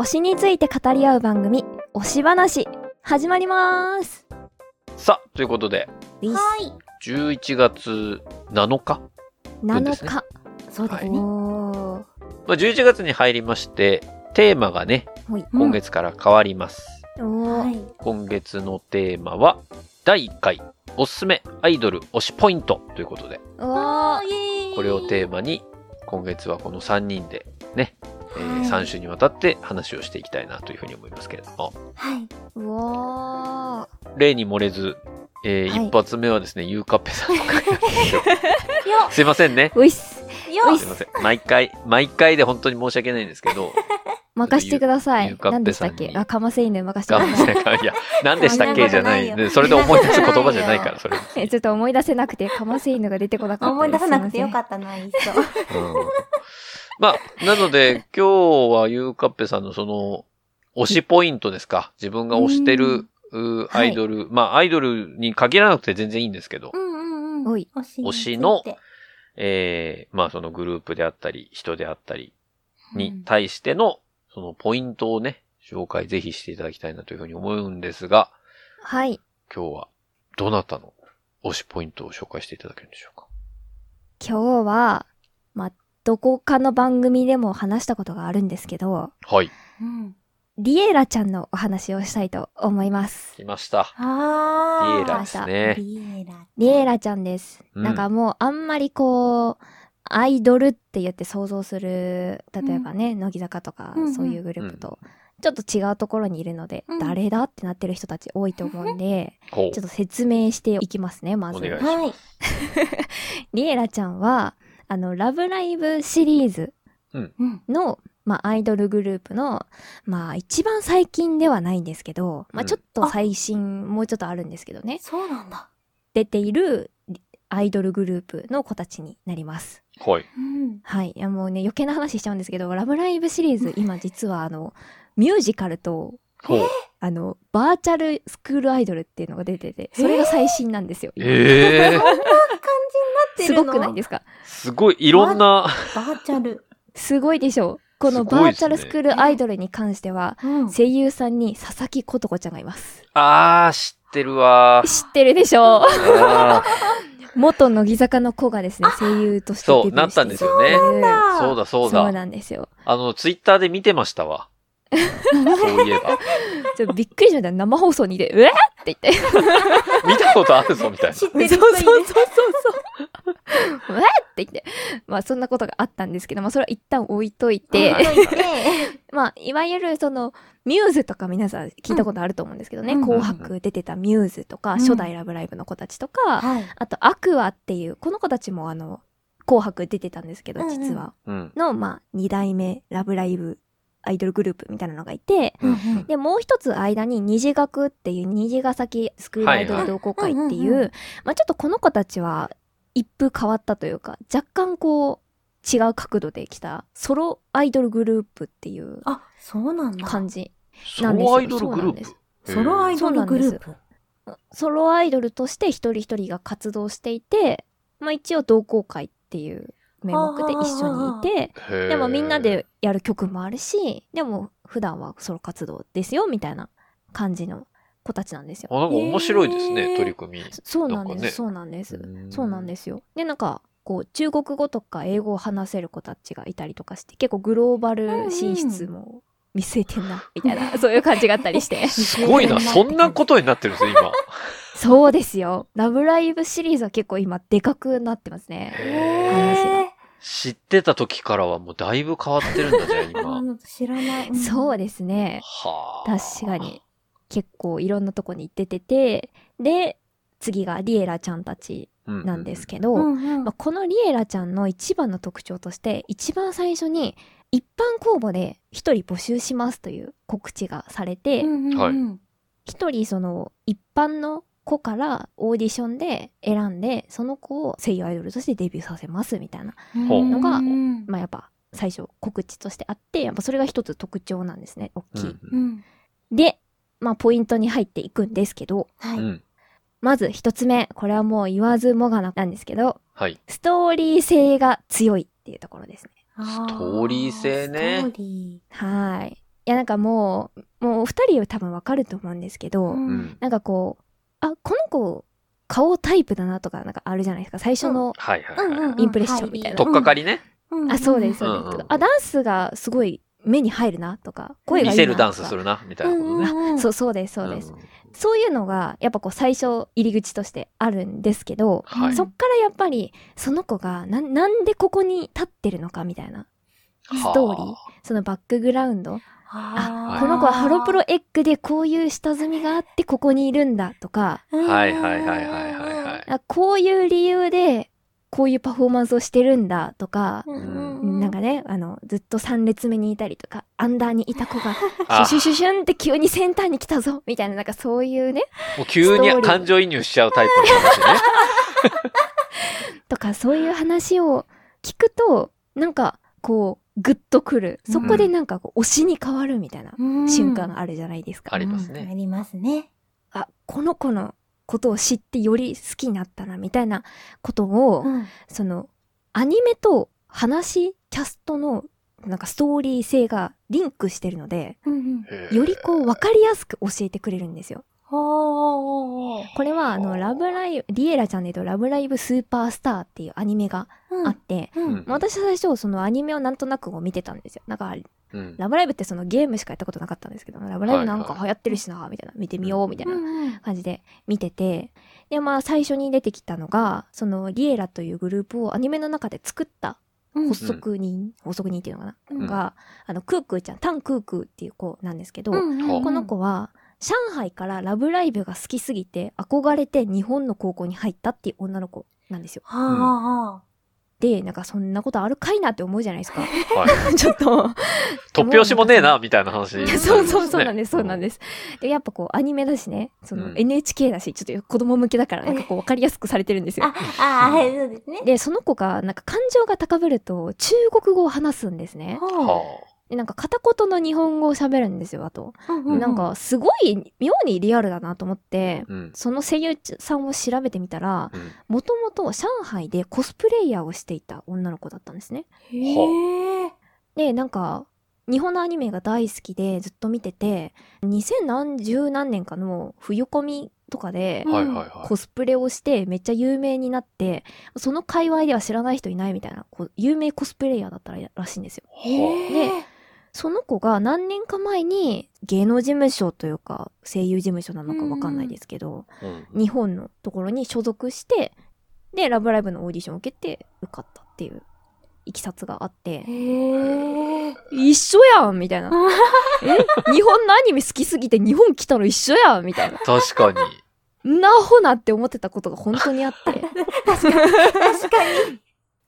推しについて語り合う番組、推し話、始まります。さあ、ということで、はい。11月7日、分7ですね日。そうですね。おー。まあ、11月に入りまして、テーマがね、ほい。今月から変わります。おー。はい。今月のテーマは、第1回、おすすめアイドル推しポイントということで、うわー。これをテーマに、今月はこの3人でね、3週にわたって話をしていきたいなというふうに思いますけれども、はい。うわ例に漏れず、えーはい一発目はですね、ゆうかっぺさんの回なんです すいませんね。ー。ういっす。よすいません。毎回、毎回で本当に申し訳ないんですけど、任してください何でしたっけ？あ、かませ犬任して頑ください。いや、何でしたっけじゃない。それで思い出す言葉じゃないから、それ。えちょっと思い出せなくて、かませ犬が出てこなかった思い出さなくてよかっったな、いっそ。うんまあ、なので、今日はゆうかっぺさんのその、推しポイントですか。自分が推してる、うアイドル、まあ、アイドルに限らなくて全然いいんですけどう、んうんうん。推しのえー、まあ、そのグループであったり、人であったりに対しての、そのポイントをね、紹介ぜひしていただきたいなというふうに思うんですが、はい。今日は、どなたの推しポイントを紹介していただけるんでしょうか？今日は、まあ、どこかの番組でも話したことがあるんですけど、はい。うん。リエラちゃんのお話をしたいと思います。来ました。あー。リエラですねリエラ。リエラちゃんです。うんなんかもうあんまりこう、アイドルって言って想像する、例えばね、乃木坂とかうんうんそういうグループと、ちょっと違うところにいるので、うん誰だってなってる人たち多いと思うんで、ちょっと説明していきますね、まず。お願いしますはい。リエラちゃんは、あの、ラブライブシリーズうん。の、まあ、アイドルグループの、まあ、一番最近ではないんですけど、まあ、うんちょっと最新、もうちょっとあるんですけどね、そうなんだ。出ているアイドルグループの子たちになります。はい。うん。はい。いや、もうね、余計な話しちゃうんですけど、ラブライブシリーズ、今実はあの、ミュージカルと。あの、バーチャルスクールアイドルっていうのが出てて、それが最新なんですよ。今ええー、すごくないですか？すごい、いろんな、バーチャル。すごいでしょう。このバーチャルスクールアイドルに関しては、うん。声優さんに佐々木琴子ちゃんがいます。あー、知ってるわ知ってるでしょうあ 元乃木坂の子がですね、声優としてそうなったんですよねそうーそうだ、そうそうだ。なんですよ。あの、ツイッターで見てましたわ。そういえば。ちょっとびっくりしました。生放送にで、うえって言って。見たことあるぞ、みたいな。知ってるそう人いるそうそうそう。うえって言って。まあそんなことがあったんですけど、まあそれは一旦置いといて、置いといて。まあいわゆるその、ミューズとか皆さん聞いたことあると思うんですけどね、うん紅白出てたミューズとか、うん初代ラブライブの子たちとか、はい。あとアクアっていう、この子たちもあの、紅白出てたんですけど、うんうん実は。うん。の、まあ、二代目ラブライブアイドルグループみたいなのがいて、うんうんで、もう一つ間に虹学っていう虹ヶ崎スクールアイドル同好会っていう、まあちょっとこの子たちは一風変わったというか、若干こう、違う角度で来たソロアイドルグループっていうあ、そうなんだ。感じ。ソなんですよロアイドルグループ？そソロアイドルグループ？ソロアイドルとして一人一人が活動していて、まあ一応同好会っていう名目で一緒にいて、でもみんなでやる曲もあるし、でも普段はソロ活動ですよ、みたいな感じの子たちなんですよ。あ、なんか面白いですね、取り組み。そそうなんです、そうなんです。んそうなんですよ。で、なんか、こう、中国語とか英語を話せる子たちがいたりとかして、結構グローバル進出も見据えてんな、みたいな、そういう感じがあったりして。すごいな、そんなことになってるんですよ、今。そうですよ。ラブライブシリーズは結構今、でかくなってますね。へー知ってた時からはもうだいぶ変わってるんだ、じゃあ今。うん知らない。そうですね。はあ。確かに。結構いろんなとこに行っててて、で、次がリエラちゃんたちうんなんですけど、まあ、このリエラちゃんの一番の特徴として一番最初に一般公募で一人募集しますという告知がされて一、人その一般の子からオーディションで選んでその子を声優アイドルとしてデビューさせますみたいなのがうんまあやっぱ最初告知としてあってやっぱそれが一つ特徴なんですね大きい。うんうんでまあポイントに入っていくんですけどはい。うん。まず一つ目これはもう言わずもがななんですけどはい。ストーリー性が強いっていうところですね。スストーリー性ねストーリはい。や、なんかもう、もうお二人は多分わかると思うんですけど、うんうん。なんかこう、あ、この子、顔タイプだなとか、なんかあるじゃないですか。最初の、はいはいはい。うんうんインプレッションみたいなとっかかりね。うんあ、そうです、そうです、うんうんあ、ダンスがすごい目に入るなとか、声がいいなとか。見せるダンスするな、みたいなことね。うん そう、そうです、そうです。んそういうのが、やっぱこう最初入り口としてあるんですけど、はい。そっからやっぱり、その子がな、なんでここに立ってるのかみたいな、ストーリーはそのバックグラウンド。あー。この子はハロプロエッグでこういう下積みがあってここにいるんだとか、あはいはいはいはいはいはい。あこういう理由でこういうパフォーマンスをしてるんだとか、うんなんかね、あの、ずっと3列目にいたりとか、アンダーにいた子が、あ。シュシュシュシュンって急にセンターに来たぞみたいな、なんかそういうね、もう急に感情移入しちゃうタイプの話ね。とかそういう話を聞くと、なんかこう、グッとくる。そこでなんかこう、推しに変わるみたいな瞬間あるじゃないですか。ありますねうんありますね。あ、この子のことを知ってより好きになったな、みたいなことを、うんその、アニメと話、キャストの、なんかストーリー性がリンクしてるので、うんへーよりこう、わかりやすく教えてくれるんですよ。これは、あの、ラブライブ、リエラちゃんで言うと、ラブライブスーパースターっていうアニメがうん。あって、うん。うん私最初、そのアニメをなんとなく見てたんですよ。なんか、うんラブライブってそのゲームしかやったことなかったんですけど、ラブライブなんか流行ってるしな、みたいな、見てみよう、みたいなうん感じで見てて、で、まあ最初に出てきたのが、そのリエラというグループをアニメの中で作ったうん。発足人、発足人っていうのかな、うん。が、あの、クークーちゃん、タンクークーっていう子なんですけど、うんうん。この子は、上海からラブライブが好きすぎて、憧れて日本の高校に入ったっていう女の子なんですよ。はあはで、なんかそんなことあるかいなって思うじゃないですか。はい。ちょっと。突拍子もねえな、みたいな話、そうそうそうなんです、そうなんでです。で、やっぱこう、アニメだしね、そのうん NHK だし、ちょっと子供向けだから、なんかこう、わかりやすくされてるんですよ。あ、あ、はい、そうですね。で、その子が、なんか感情が高ぶると、中国語を話すんですね。す。ははで、なんか片言の日本語を喋るんですよ、あと。なん、か、すごい、妙にリアルだなと思って、あ。うん。その声優さんを調べてみたら、うんもともと上海でコスプレイヤーをしていた女の子だったんですね。へえ。で、なんか、日本のアニメが大好きでずっと見てて、2000何十何年かの冬コミとかで。コスプレをしてめっちゃ有名になって、その界隈では知らない人いないみたいな、こう有名コスプレイヤーだったらしいんですよ。へえ。その子が何年か前に芸能事務所というか声優事務所なのかわかんないですけど、うん日本のところに所属して、で、ラブライブのオーディションを受けて受かったっていういきさつがあって。一緒やんみたいな。え日本のアニメ好きすぎて日本来たの一緒やんみたいな。確かに。なほなって思ってたことが本当にあって。確かに。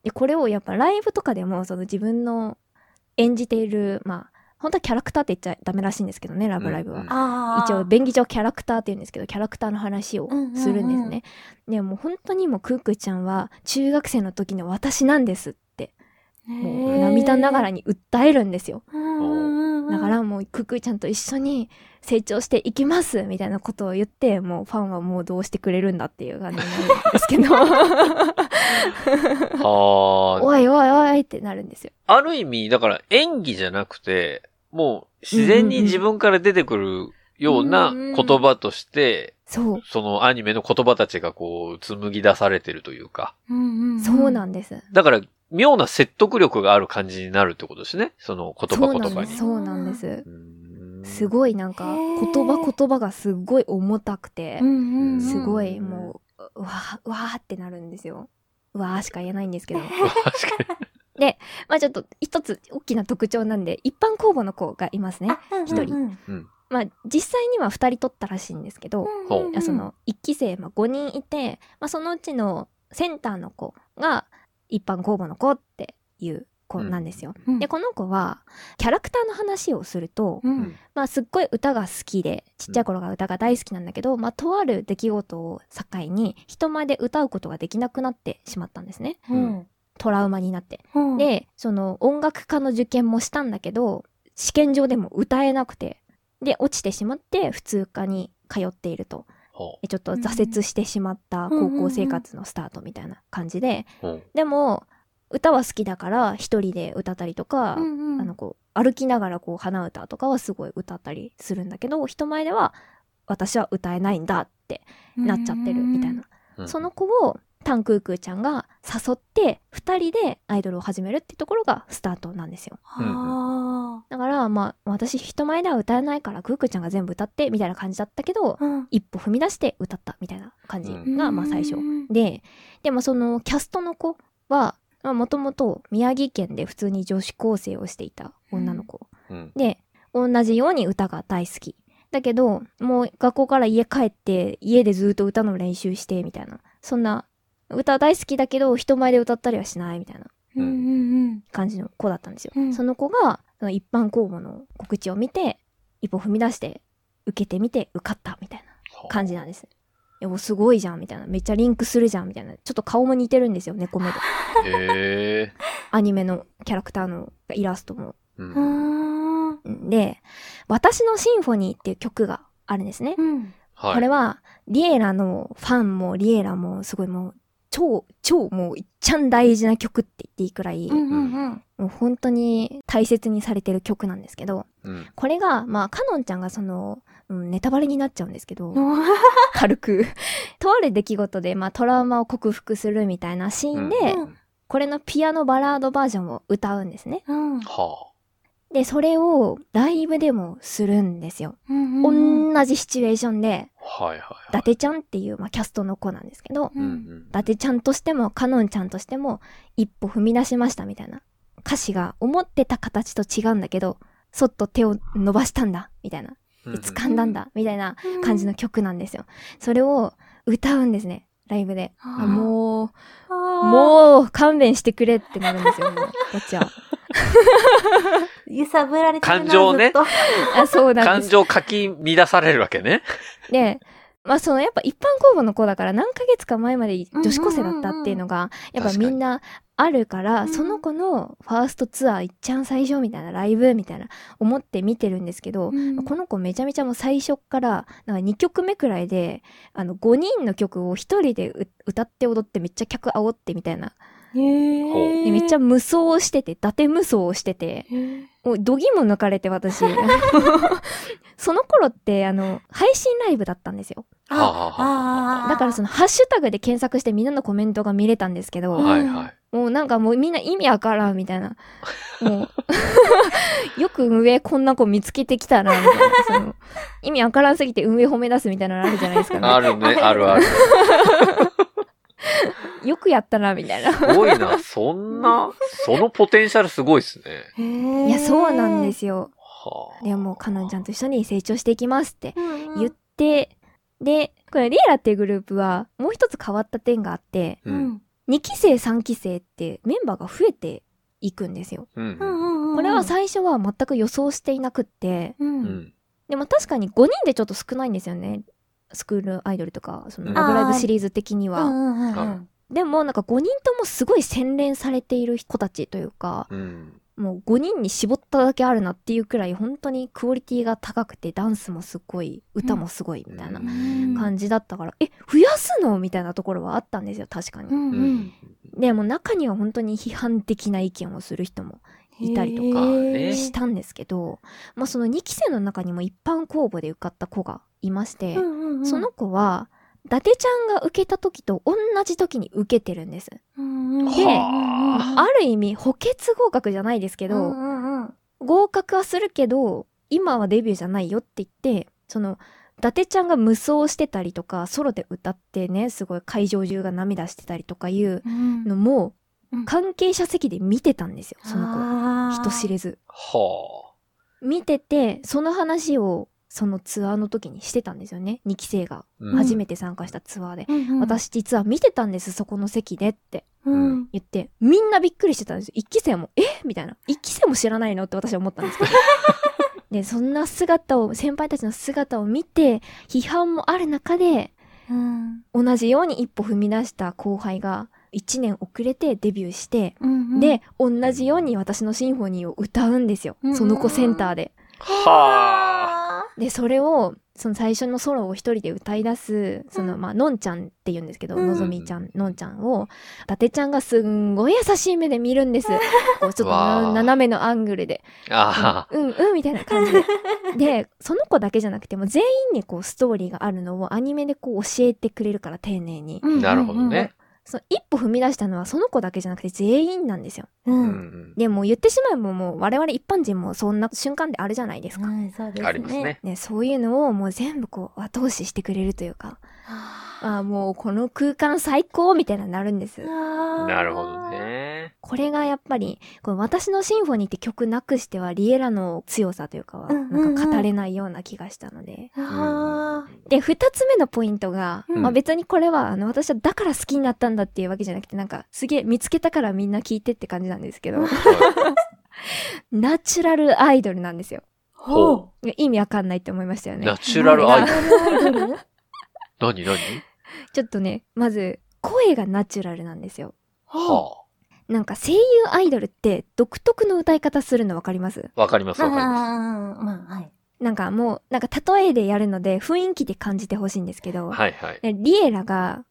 で これをやっぱライブとかでもその自分の演じている、まあ、本当はキャラクターって言っちゃダメらしいんですけどね、ラブライブは。うんうん。一応、便宜上キャラクターって言うんですけど、キャラクターの話をするんですね。うんうんうんでもう本当にもうクークーちゃんは中学生の時の私なんですって、もう涙ながらに。に訴えるんですよ。だか、らもうクークーちゃんと一緒に成長していきますみたいなことを言って、もうファンはもうどうしてくれるんだっていう感じになるんですけど、はあ。おいおいおいってなるんですよ。ある意味、だから演技じゃなくて、もう自然に自分から出てくるような言葉として、そう。そのアニメの言葉たちがこう、紡ぎ出されてるというか。うんうん。そうなんんです。だから、妙な説得力がある感じになるってことですね。その言葉言葉に。そうなんです。うーんすごいなんか、言葉言葉がすごい重たくてう、んうんうん。すごいもう、うわー、うわーってなるんですよ。うわーしか言えないんですけど。確かに。まあちょっと一つ大きな特徴なんで、一般公募の子がいますね。一人うんまあ実際には二人取ったらしいんですけど、その一期生、まあ、5人いて、まあ、そのうちのセンターの子が一般公募の子っていう子なんですよ。うんで、この子はキャラクターの話をすると、うんまあすっごい歌が好きで、ちっちゃい頃から歌が大好きなんだけど、まあとある出来事を境に人前で歌うことができなくなってしまったんですね。うんトラウマになって。うん、で、その音楽科の受験もしたんだけど、試験場でも歌えなくて、で、落ちてしまって普通科に通っていると。ちょっと挫折してしまった高校生活のスタートみたいな感じで、うほう。でも、歌は好きだから一人で歌ったりとか、うんうん。あのこう歩きながらこう鼻歌とかはすごい歌ったりするんだけど人前では私は歌えないんだってなっちゃってるみたいな、うん。その子をタンクークーちゃんが誘って二人でアイドルを始めるってところがスタートなんですよ。あだからまあ私人前では歌えないからクークーちゃんが全部歌ってみたいな感じだったけどーうん。一歩踏み出して歌ったみたいな感じうん。がまあ最初。うんででもそのキャストの子はもともと宮城県で普通に女子高生をしていた女の子、うん。で同じように歌が大好き。だけどもう学校から家帰って家でずっと歌の練習してみたいな。そんな歌大好きだけど人前で歌ったりはしないみたいな感じの子だったんですよ、うん。その子がその一般公募の告知を見て一歩踏み出して受けてみて受かったみたいな感じなんですいやおすごいじゃんみたいな。めっちゃリンクするじゃんみたいな。ちょっと顔も似てるんですよ猫目で。へえ。アニメのキャラクターのイラストも。う。うん。で「私のシンフォニー」っていう曲があるんですね、うんはい。これはリエラのファンもリエラもすごいもう超超もういっちゃん大事な曲って言っていいくらい、うんうんもう本当に大切にされてる曲なんですけどうん。これがまあカノンちゃんがその、うん、ネタバレになっちゃうんですけどうん。軽く。とある出来事で、まあ、トラウマを克服するみたいなシーンで、うん。これのピアノバラードバージョンを歌うんですね。うん。はでそれをライブでもするんですよ、うんうん同じシチュエーションであ。はいはい伊はい。達ちゃんっていう、まあ、キャストの子なんですけど、うんうん伊達ちゃんとしてもカノンちゃんとしても一歩踏み出しましたみたいな歌詞が思ってた形と違うんだけどそっと手を伸ばしたんだみたいな。掴ん。だんだみたいな感じの曲なんですよ。それを歌うんですねライブで。もうももう勘弁してくれってなるんですよこっちは。う 揺さぶられてるな感情ね。あそうなんです。感情かき乱されるわけね。でまあそのやっぱ一般公募の子だから何ヶ月か前まで女子高生だったっていうのがやっぱみんなあるからうん。その子のファーストツアーいっちゃん最初みたいなライブみたいな思って見てるんですけど、うん。この子めちゃめちゃもう最初からなんか2曲目くらいであの5人の曲を1人でう歌って踊ってめっちゃ客煽ってみたいなでめっちゃ無双をしてて伊達無双をしててもう度肝抜かれて私 その頃ってあの配信ライブだったんですよだからそのハッシュタグで検索してみんなのコメントが見れたんですけど、うんはいはい。もうなんかもうみんな意味わからんみたいな。もう、よく運営こんな子見つけてきたな、みたいな。その意味わからんすぎて運営褒め出すみたいなのあるじゃないですか、ね。あるね、あるある。よくやったな、みたいな。すごいな。そんな、そのポテンシャルすごいっすね。いや、そうなんですよ。はあ。でも、カノンちゃんと一緒に成長していきますってうんうん言って、で、これ、リエラっていうグループは、もう一つ変わった点があって、う。うんん2期生、3期生ってメンバーが増えていくんですよ。うんう。んうんうんこれは最初は全く予想していなくって、ううんん。でも確かに5人でちょっと少ないんですよね。スクールアイドルとか、そのうんラブライブシリーズ的には。うんうんうんうんでもなんか5人ともすごい洗練されている子たちというか、うん。もう5人に絞っただけあるなっていうくらい本当にクオリティが高くてダンスもすごい、歌もすごいみたいなうん感じだったから、え、増やすのみたいなところはあったんですよ、確かに。うんううんん。でも中には本当に批判的な意見をする人もいたりとかしたんですけど、まあその2期生の中にも一般公募で受かった子がいまして、うんうんうんその子は、伊達ちゃんが受けた時と同じ時に受けてるんです。ではある意味、補欠合格じゃないですけど、合格はするけど、今はデビューじゃないよって言って、その、伊達ちゃんが無双してたりとか、ソロで歌ってね、すごい会場中が涙してたりとかいううん。のもうん、関係者席で見てたんですよ、その子。人知れず。は見てて、その話を、そのツアーの時にしてたんですよね。2期生がうん初めて参加したツアーで。うんうん私実は見てたんです、そこの席でってうん言って、みんなびっくりしてたんですよ。一期生も、え？みたいな。一期生も知らないの？って私は思ったんですけど。で、そんな姿を、先輩たちの姿を見て、批判もある中で、うん同じように一歩踏み出した後輩が、1年遅れてデビューして、うんうんで、同じように私のシンフォニーを歌うんですよ。うんその子センターで。あ。はあ。で、それを、その最初のソロを一人で歌い出す、その、まあ、のんちゃんって言うんですけど、うんのぞみちゃん、のんちゃんを、伊達ちゃんがすんごい優しい目で見るんです。こう、ちょっと斜めのアングルで。あうん、うん、みたいな感じで。で、その子だけじゃなくても、全員にこう、ストーリーがあるのをアニメでこう、教えてくれるから、丁寧に。うんなるほどね。その一歩踏み出したのは、その子だけじゃなくて全員なんですよ。う。んうん。ん。でもう言ってしまえばもう、我々一般人もそんな瞬間であるじゃないですか。はい、そうですね。ありますね。ね、そういうのをもう全部こう後押ししてくれるというか、ああ、もうこの空間最高みたいななるんです。ななるほど。ね。これがやっぱり、この私のシンフォニーって曲なくしてはリエラの強さというかは、なんか語れないような気がしたので。あで、二つ目のポイントが、うんまあ別にこれは、あの、私はだから好きになったんだっていうわけじゃなくて、なんか、すげえ見つけたからみんな聞いてって感じなんですけど、ナチュラルアイドルなんですよ。あ。ほいや意味わかんないって思いましたよね。ナチュラルアイドル？何何？ちょっとね、まず、声がナチュラルなんですよ。はなんか声優アイドルって独特の歌い方するのわかります？あ。わかりますあわかりまあ、まあ、はい。なんかもう、なんか例えでやるので雰囲気で感じてほしいんですけど、す。はいはい。でリエラが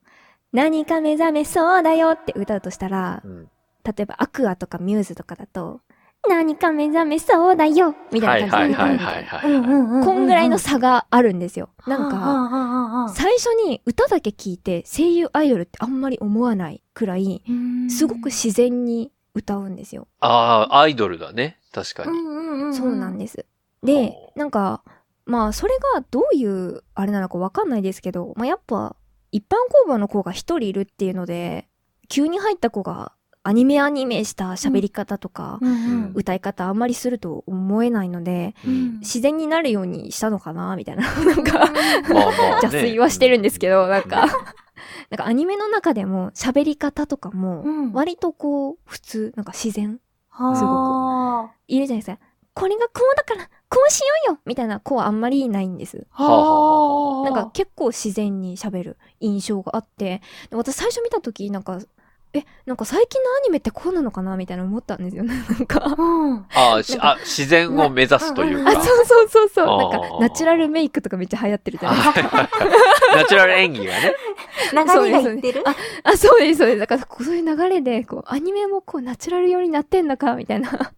何か目覚めそうだよって歌うとしたらう、ん例えばアクアとかミューズとかだと、何か目覚めそうだよみたはいいな感じではい。はいはいはい。こんぐらいの差があるんですよ。なんか、か最初に歌だけ聞いて声優アイドルってあんまり思わないくらい、すごく自然に歌うんですよ。ああ、アイドルだね。確かに。そうなんでです。でほ、なんか、まあ、それがどういう、あれなのかわかんないですけど、まあ、やっぱ、一般公募の子が一人いるっていうので、急に入った子が、アニメアニメした喋り方とか、うん。歌い方あんまりすると思えないので、うん。自然になるようにしたのかなみたいな。なんか、邪推はしてるんですけど、なんか、なんかアニメの中でも喋り方とかも、うん。割とこう、普通、なんか自然。はあ。すごく。いるじゃないですか。これがこうだから、こうしようよみたいな子はあんまりいないんです。なんか結構自然に喋る印象があって、で私最初見た時なんか、え、なんか最近のアニメってこうなのかなみたいな思ったんですよね。なんか。うん。ああし あ、自然を目指すという あ、か。そうそうそうそう。なんか、ナチュラルメイクとかめっちゃ流行ってるじゃないですか。ナチュラル演技がね。流れが言ってる？あ、そうです、そうです。だから、そういう流れで、こう、アニメもこう、ナチュラル寄りになってんのか、みたいな、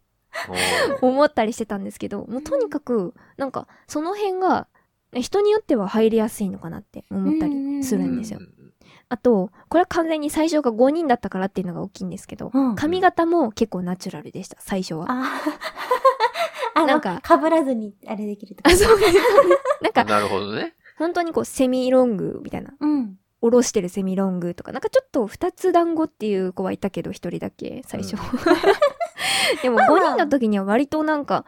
思ったりしてたんですけど、もうとにかく、なんか、その辺が、人によっては入りやすいのかなって思ったりするんですよ。あと、これは完全に最初が5人だったからっていうのが大きいんですけど、うん髪型も結構ナチュラルでした、最初は。あ なんかかぶらずに、あれできるとか。あ、そうです。なんか、なるほどね。本当にこう、セミロングみたいな。うん。おろしてるセミロングとか、なんかちょっと二つ団子っていう子はいたけど、一人だけ、最初。でも5人の時には割となんか、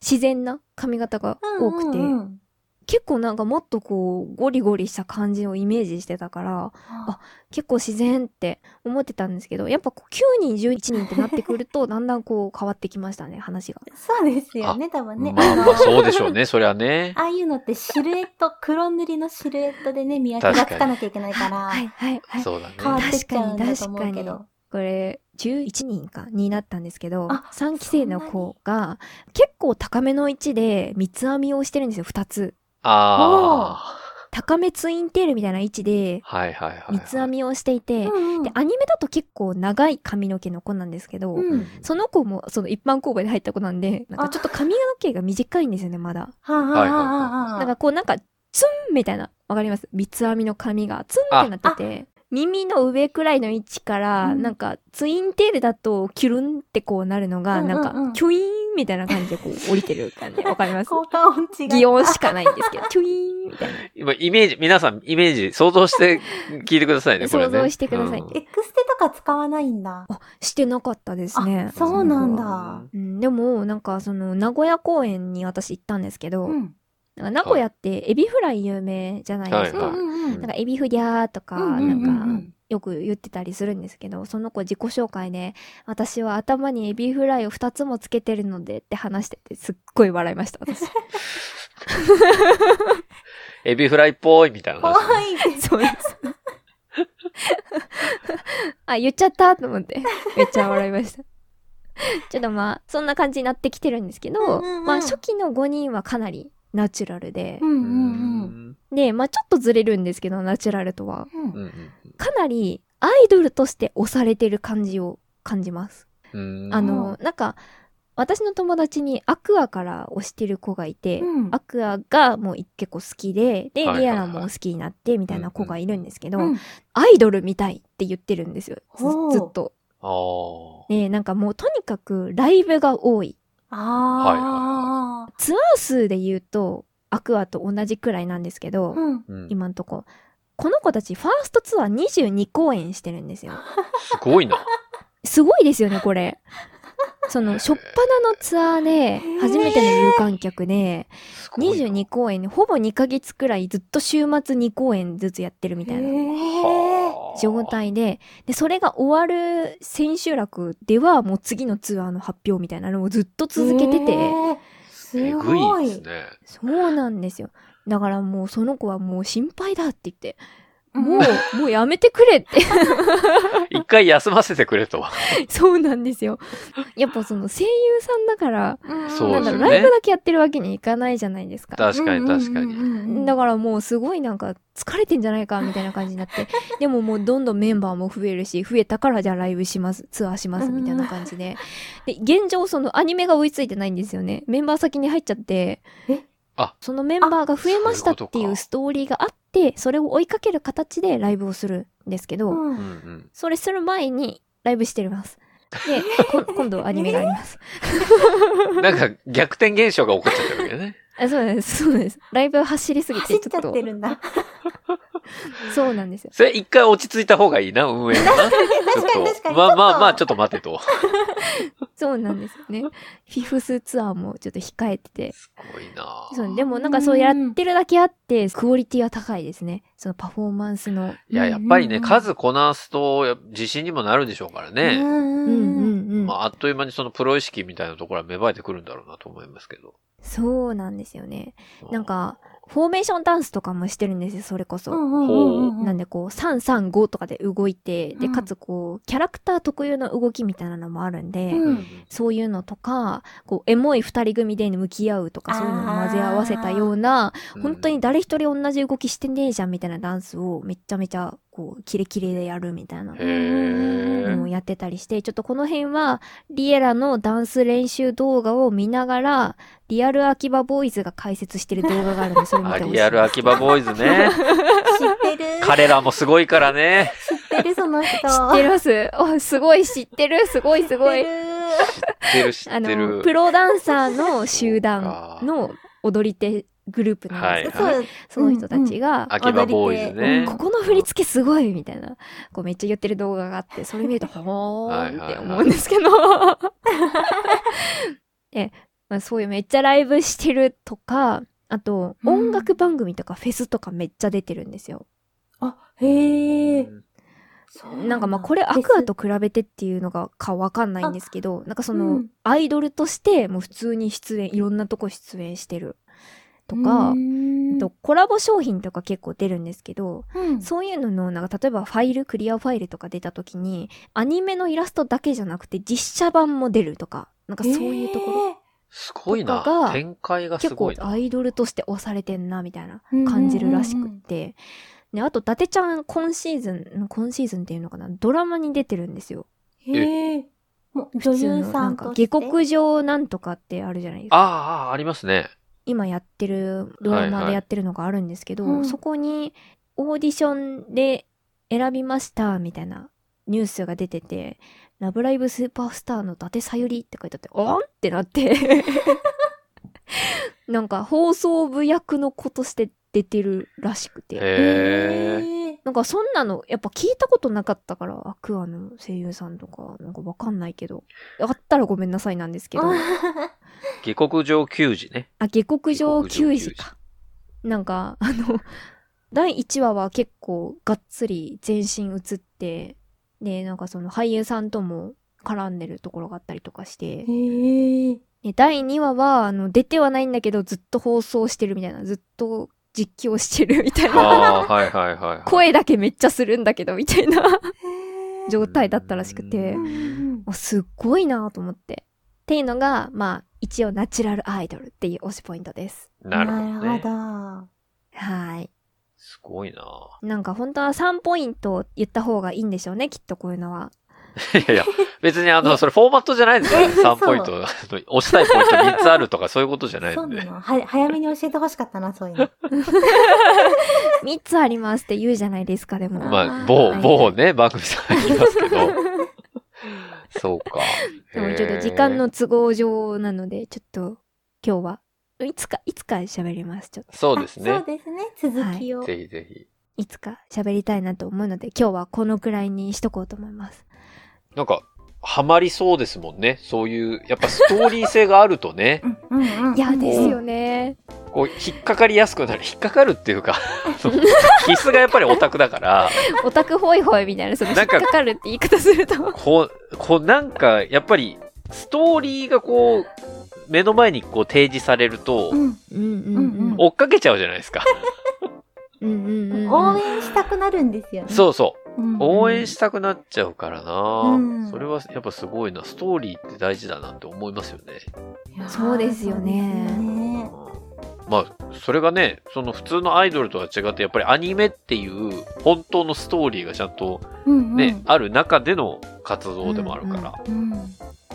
自然な髪型が多くて、うんうん結構なんかもっとこう、ゴリゴリした感じをイメージしてたから、あ結構自然って思ってたんですけど、やっぱこう9人、11人ってなってくると、だんだんこう変わってきましたね、話が。そうですよね、多分ね。まあまあのそうでしょうね。そりゃね。ああいうのってシルエット、黒塗りのシルエットでね、見分けがつかなきゃいけないから、はい、はい、はい。そうだね。変わってっちゃうんだと思うけ確かにど。これ、11人か、になったんですけどあ、3期生の子が、結構高めの位置で三つ編みをしてるんですよ、2つ。あ高めツインテールみたいな位置で、あ。はいはいはいはい。三つ編みをしていて、うんうんで、アニメだと結構長い髪の毛の子なんですけど、うんその子もその一般公募で入った子なんで、なんかちょっと髪の毛が短いんですよね、まだ。はあはあはあはあなんかこうなんか、ツンみたいな、わかります？三つ編みの髪がツンってなってて、耳の上くらいの位置から、うんなんかツインテールだとキュルンってこうなるのが、うんうんうんなんか、キュイーンみたいな感じでこう降りてる感じ。わかります？効果音違い。擬音しかないんですけど、キュイーンみたいな。今、イメージ、皆さん、イメージ、想像して聞いてくださいね、これね。想像してくださいうんエクステとか使わないんだ。あ、してなかったですねあ。そうなんだ。だ。うん、でも、なんかその、名古屋公演に私行ったんですけど、うん。なんか名古屋ってエビフライ有名じゃないですか。はいはいうんなんかエビフリャーとか、なんか、よく言ってたりするんですけど、その子自己紹介で、私は頭にエビフライを2つもつけてるのでって話してて、すっごい笑いました、私。エビフライっぽいみたいな怖話。い。そうです。あ、言っちゃったと思って、めっちゃ笑いました。ちょっとまあ、そんな感じになってきてるんですけど、まあ初期の5人はかなりナチュラルでう、んううんうん。ん。で、まあちょっとずれるんですけど、ナチュラルとは。うんうんかなりアイドルとして押されてる感じを感じます。うん。あの、なんか、私の友達にアクアから推してる子がいて、うんアクアがもう結構好きで、で、リアラも好きになってみたいな子がいるんですけど、うんアイドルみたいって言ってるんですよ。ずずっと。で、なんかもうとにかくライブが多い。ああ。ツアー数で言うと、アクアと同じくらいなんですけど、うん。うん今んとこ。この子たちファーストツアー22公演してるんですよ。すごいな。すごいですよね、これ。その、しょっぱなのツアーで、初めての有観客で、すごいな22公演で、ほぼ2ヶ月くらいずっと週末2公演ずつやってるみたいなはあ状態で、で、それが終わる千秋楽では、もう次のツアーの発表みたいなのをずっと続けてて、へーすごい。いですね。そうなんですよ。だからもうその子はもう心配だって言って、うんもう、もうやめてくれって。一回休ませてくれと。そうなんですよ。やっぱその声優さんだから、ねライブだけやってるわけにいかないじゃないですか。確かに確かに。だからもうすごいなんか疲れてんじゃないかみたいな感じになって。でももうどんどんメンバーも増えるし、増えたからじゃあライブします、ツアーしますみたいな感じで。で、現状そのアニメが追いついてないんですよね。メンバー先に入っちゃって。え？あそのメンバーが増えましたっていそうストーリーがあって、それを追いかける形でライブをするんですけど、うんそれする前にライブしてます。で、こ今度アニメがあります。なんか逆転現象が起こっちゃってるわけね。あそうなんです、そうです。ライブ走りすぎて走っちゃっちょっとてるんだ。そうなんですよ。それ一回落ち着いた方がいいな、運営がな。確かにちょっと、確かにまあまあまあ、ちちょっと待てと。そうなんですよね。フィフスツアーもちょっと控えてて。すごいなそうでもなんかそうやってるだけあって、クオリティは高いですね。そのパフォーマンスの。いや、やっぱりね、数こなすと、や自信にもなるでしょうからね。うんうんうん。まあ、あっという間にそのプロ意識みたいなところは芽生えてくるんだろうなと思いますけど。そうなんですよね。なんか、フォーメーションダンスとかもしてるんですよ、それこそ。なんでこう、335とかで動いて、で、うん。かつこう、キャラクター特有の動きみたいなのもあるんで、うん。うんそういうのとか、こう、エモい二人組で向き合うとか、そういうのを混ぜ合わせたような、本当に誰一人同じ動きしてねえじゃんみたいなダンスをめっちゃめちゃ、こう、キレキレでやるみたいなのをやってたりして、ちょっとこの辺は、リエラのダンス練習動画を見ながら、リアル秋葉ボーイズが解説してる動画があるんで、それ見あ、てほしい。リアル秋葉ボーイズね。知ってる。彼らもすごいからね。知ってる、その人。知知ってますお、すごい知ってるすごいすごい。知ってる知あってるの、。プロダンサーの集団の踊り手グループなんですけど、はいそう。その人たちが、秋葉ボーイズね。ここの振り付けすごいみたいな、こうめっちゃ言ってる動画があって、それ見ると、ほーんって思うんですけど。え、まあ、そういうめっちゃライブしてるとか、あと、うん。音楽番組とかフェスとかめっちゃ出てるんですよ。あ、へえ。なんかまあこれアクアと比べてっていうのがかわかんないんですけど、なんかその、うん。アイドルとしてもう普通に出演、いろんなとこ出演してるとか、あとコラボ商品とか結構出るんですけど、うん、そういうのの、なんか例えばファイル、クリアファイルとか出た時に、アニメのイラストだけじゃなくて実写版も出るとか、なんかそういうところ、すごいな。展開がす結構ごいな。アイドルとして押されてんな、みたいな感じるらしくって。で、あと、伊達ちゃん今シーズン、今シーズンっていうのかな、ドラマに出てるんですよ。へえ？もう女優のなんかさんとして？下克上なんとかってあるじゃないですか。ああ、ありますね。今やってる、ドラマでやってるのがあるんですけど、うんそこにオーディションで選びましたみたいなニュースが出てて、ラブライブスーパースターの伊達さゆりって書いてあって、あん？ってなって。なんか放送部役の子として出てるらしくて。へえ。え。なんかそんなの、やっぱ聞いたことなかったから、アクアの声優さんとか、なんかわかんないけど。あったらごめんなさいなんですけど。下克上球児ね。あ、下克上球児か。なんか、あの、第1話は結構がっつり全身映って、で、なんかその俳優さんとも絡んでるところがあったりとかして。で第2話は、あの、出てはないんだけど、ずっと放送してるみたいな、ずっと実況してるみたいな。ああ、はいはいはいはい。声だけめっちゃするんだけど、みたいな状態だったらしくてう、うんあすっごいなと思って。っていうのが、まあ、一応ナチュラルアイドルっていう推しポイントです。なるほどね。ど。はい。すごいななんか本当は3ポイント言った方がいいんでしょうね、きっとこういうのは。いやいや、別にあの、それフォーマットじゃないですよね。3ポイント。押したいポイント3つあるとかそういうことじゃないんで。そうなの。は、早めに教えてほしかったな、そういうの。3つありますって言うじゃないですか、でも。まあ、某、某ね、番組さん言いますけど。そうか。でもちょっと時間の都合上なので、ちょっと今日は、いつか、いつか喋ります。ちょっと。そうですねあそう。ですね。続きを。ぜひぜひ。いつか喋りたいなと思うので、今日はこのくらいにしとこうと思います。なんか、ハマりそうですもんね。そういう、やっぱストーリー性があるとね、うんうんうん。いや、ですよね。こう、引っかかりやすくなる。引っかかるっていうか、必須がやっぱりオタクだから、オタクホイホイみたいな、その、引なんかっかかるって言い方すると。こう、こうなんか、やっぱり、ストーリーがこう、目の前にこう提示されるとう、ん。うんうんうん。追っかけちゃうじゃないですか。うんうんうん。応援したくなるんですよね。そうそう。うん。応援したくなっちゃうからな、うんそれはやっぱすごいな。ストーリーって大事だなって思いますよね。そうですよねまあ、それがね、その普通のアイドルとは違って、やっぱりアニメっていう本当のストーリーがちゃんとうんうん。ね、ある中での活動でもあるから、うん。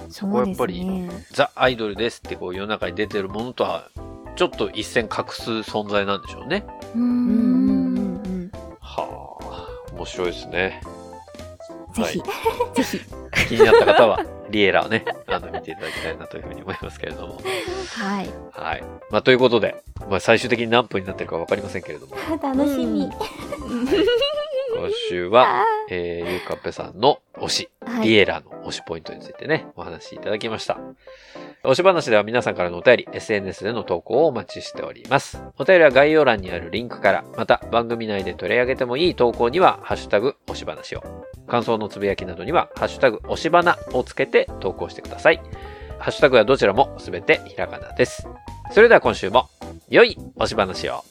そこはやっぱりねザ・アイドルですってこう世の中に出てるものとは、ちょっと一線画す存在なんでしょうね。う。うんうんんうんうん。はあ、面白いですね。ぜひ、ぜひ。気になった方は、リエラをね、あの、見ていただきたいなというふうに思いますけれども。はい。はい。まあ、ということで、まあ、最終的に何分になってるかわかりませんけれども、楽しみ。今週は、えー、ゆうかっぺさんの推し、はい。リエラの推しポイントについてね、お話しいただきました。推し話では皆さんからのお便り、SNS での投稿をお待ちしております。お便りは概要欄にあるリンクから、また番組内で取り上げてもいい投稿には、ハッシュタグ推し話を。感想のつぶやきなどには、ハッシュタグ推し花をつけて投稿してください。ハッシュタグはどちらもすべてひらがなです。それでは今週も、良い推し話を。